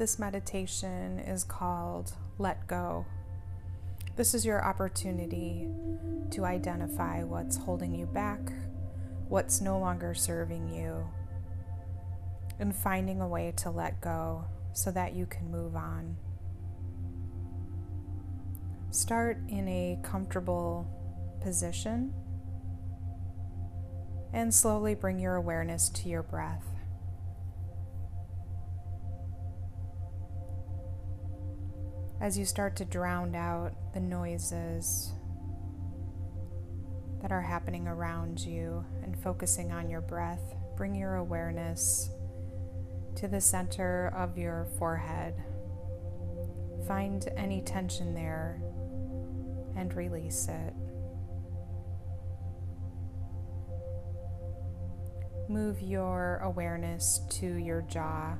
This meditation is called Let Go. This is your opportunity to identify what's holding you back, what's no longer serving you, and finding a way to let go so that you can move on. Start in a comfortable position and slowly bring your awareness to your breath. As you start to drown out the noises that are happening around you and focusing on your breath, bring your awareness to the center of your forehead. Find any tension there and release it. Move your awareness to your jaw.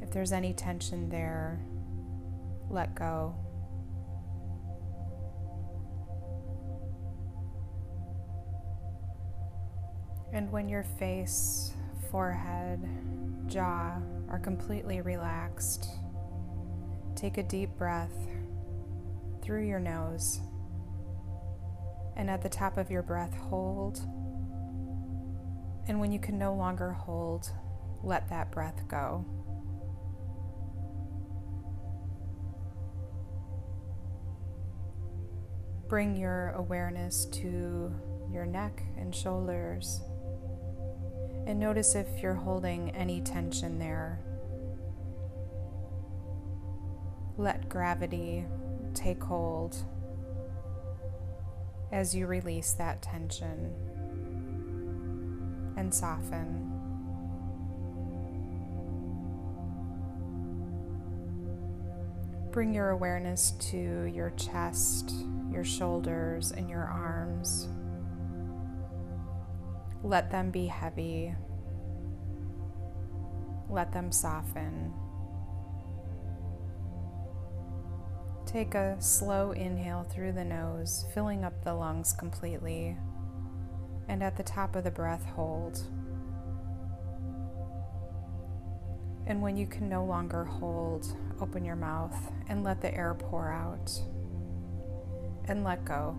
If there's any tension there, let go. And when your face, forehead, jaw are completely relaxed, take a deep breath through your nose. And at the top of your breath, hold. And when you can no longer hold, let that breath go. Bring your awareness to your neck and shoulders. And notice if you're holding any tension there. Let gravity take hold as you release that tension and soften. Bring your awareness to your chest, your shoulders, and your arms. Let them be heavy. Let them soften. Take a slow inhale through the nose, filling up the lungs completely. And at the top of the breath, hold. And when you can no longer hold, open your mouth and let the air pour out. And let go.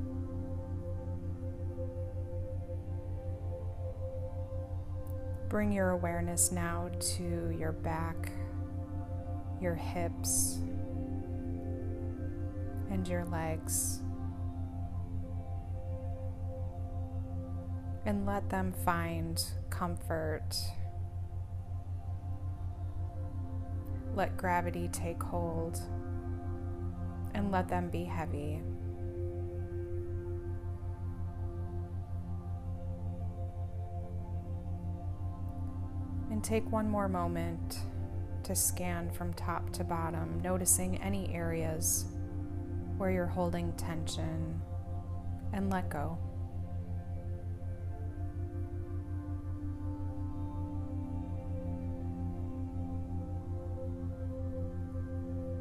Bring your awareness now to your back, your hips, and your legs. And let them find comfort. Let gravity take hold and let them be heavy. And take one more moment to scan from top to bottom, noticing any areas where you're holding tension, and let go.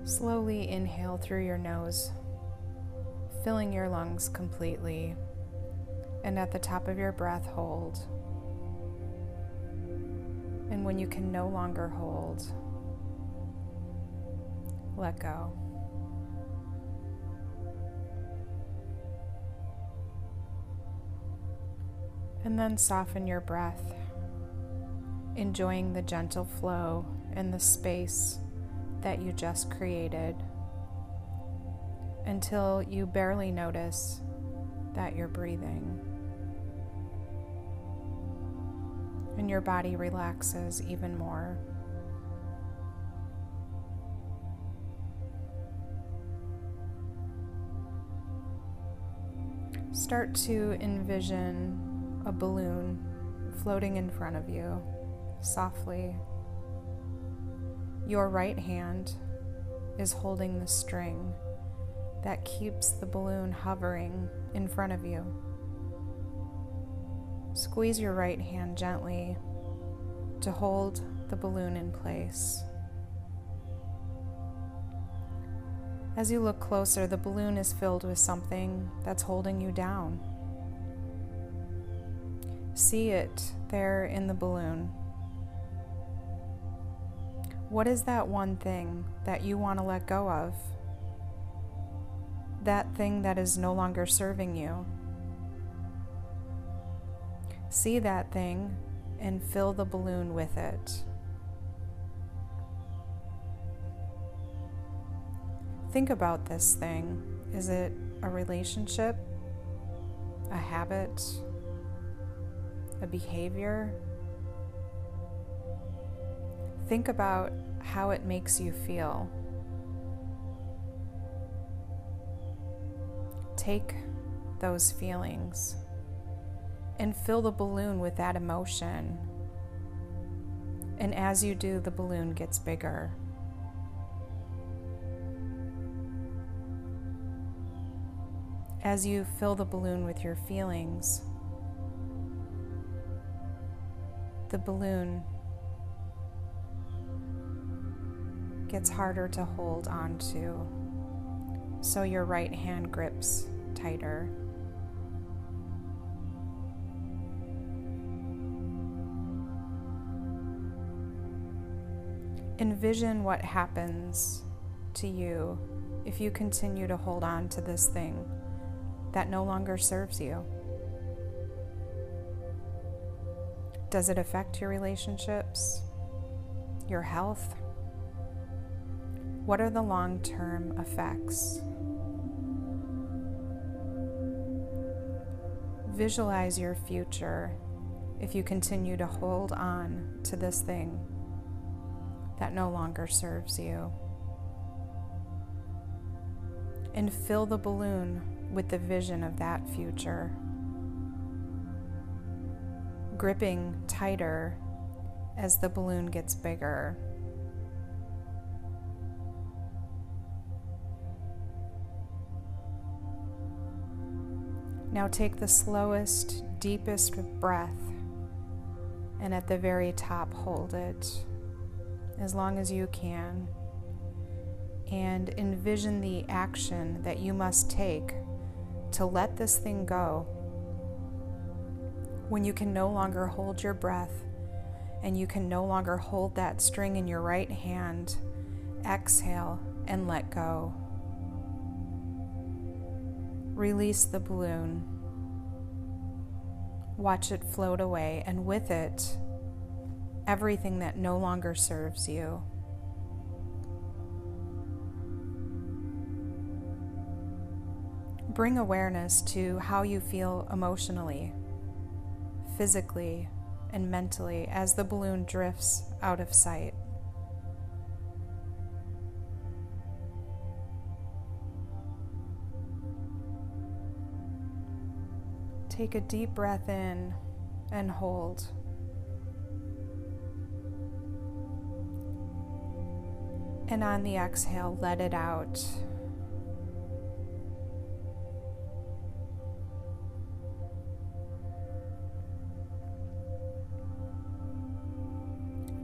Slowly inhale through your nose, filling your lungs completely, and at the top of your breath, hold. And when you can no longer hold, let go. And then soften your breath, enjoying the gentle flow and the space that you just created until you barely notice that you're breathing. Your body relaxes even more. Start to envision a balloon floating in front of you softly. Your right hand is holding the string that keeps the balloon hovering in front of you. Squeeze your right hand gently to hold the balloon in place. As you look closer, the balloon is filled with something that's holding you down. See it there in the balloon. What is that one thing that you want to let go of? That thing that is no longer serving you. See that thing and fill the balloon with it. Think about this thing. Is it a relationship? A habit? A behavior? Think about how it makes you feel. Take those feelings and fill the balloon with that emotion. And as you do, the balloon gets bigger. As you fill the balloon with your feelings, the balloon gets harder to hold onto, so your right hand grips tighter. Envision what happens to you if you continue to hold on to this thing that no longer serves you. Does it affect your relationships, your health? What are the long term effects? Visualize your future if you continue to hold on to this thing that no longer serves you. And fill the balloon with the vision of that future. Gripping tighter as the balloon gets bigger. Now take the slowest, deepest breath, and at the very top, hold it as long as you can, and envision the action that you must take to let this thing go. When you can no longer hold your breath and you can no longer hold that string in your right hand, exhale and let go. Release the balloon. Watch it float away, and with it, everything that no longer serves you. Bring awareness to how you feel emotionally, physically, and mentally as the balloon drifts out of sight. Take a deep breath in and hold. And on the exhale, let it out.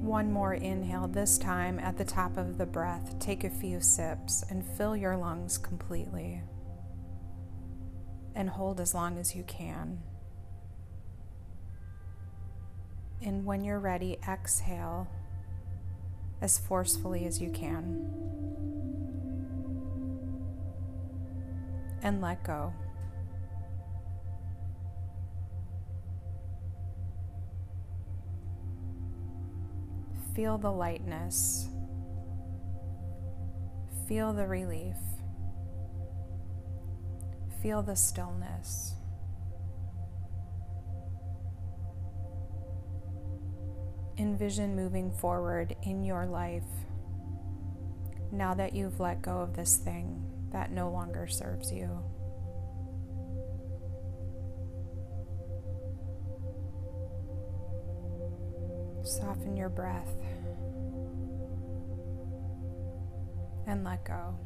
One more inhale, this time at the top of the breath. Take a few sips and fill your lungs completely. And hold as long as you can. And when you're ready, exhale as forcefully as you can. And let go. Feel the lightness. Feel the relief. Feel the stillness. Envision moving forward in your life now that you've let go of this thing that no longer serves you. Soften your breath and let go.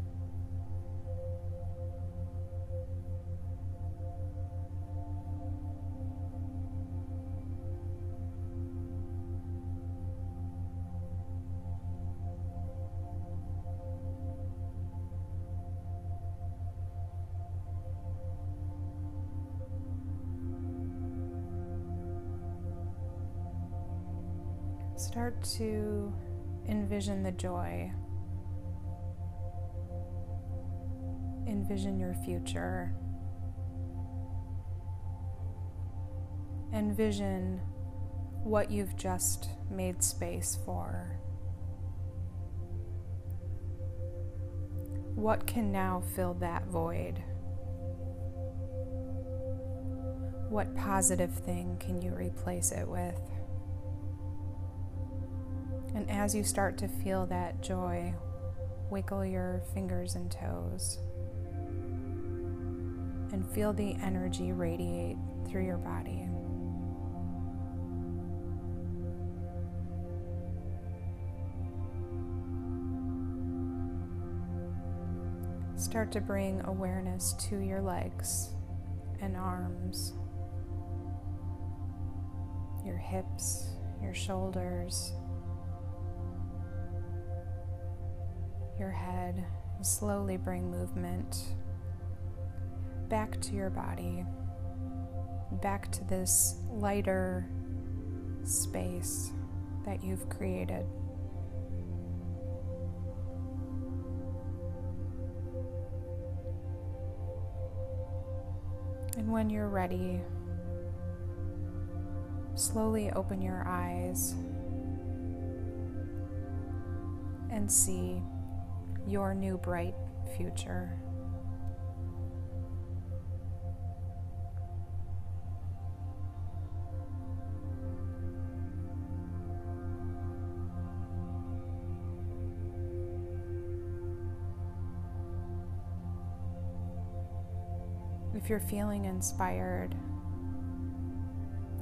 Start to envision the joy. Envision your future. Envision what you've just made space for. What can now fill that void? What positive thing can you replace it with? And as you start to feel that joy, wiggle your fingers and toes. And feel the energy radiate through your body. Start to bring awareness to your legs and arms, your hips, your shoulders, your head. Slowly bring movement back to your body, back to this lighter space that you've created. And when you're ready, slowly open your eyes and see your new bright future. If you're feeling inspired,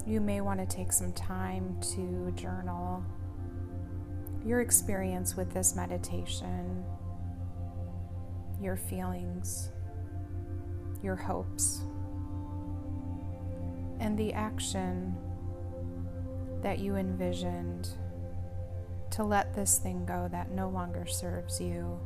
you may want to take some time to journal your experience with this meditation, your feelings, your hopes, and the action that you envisioned to let this thing go that no longer serves you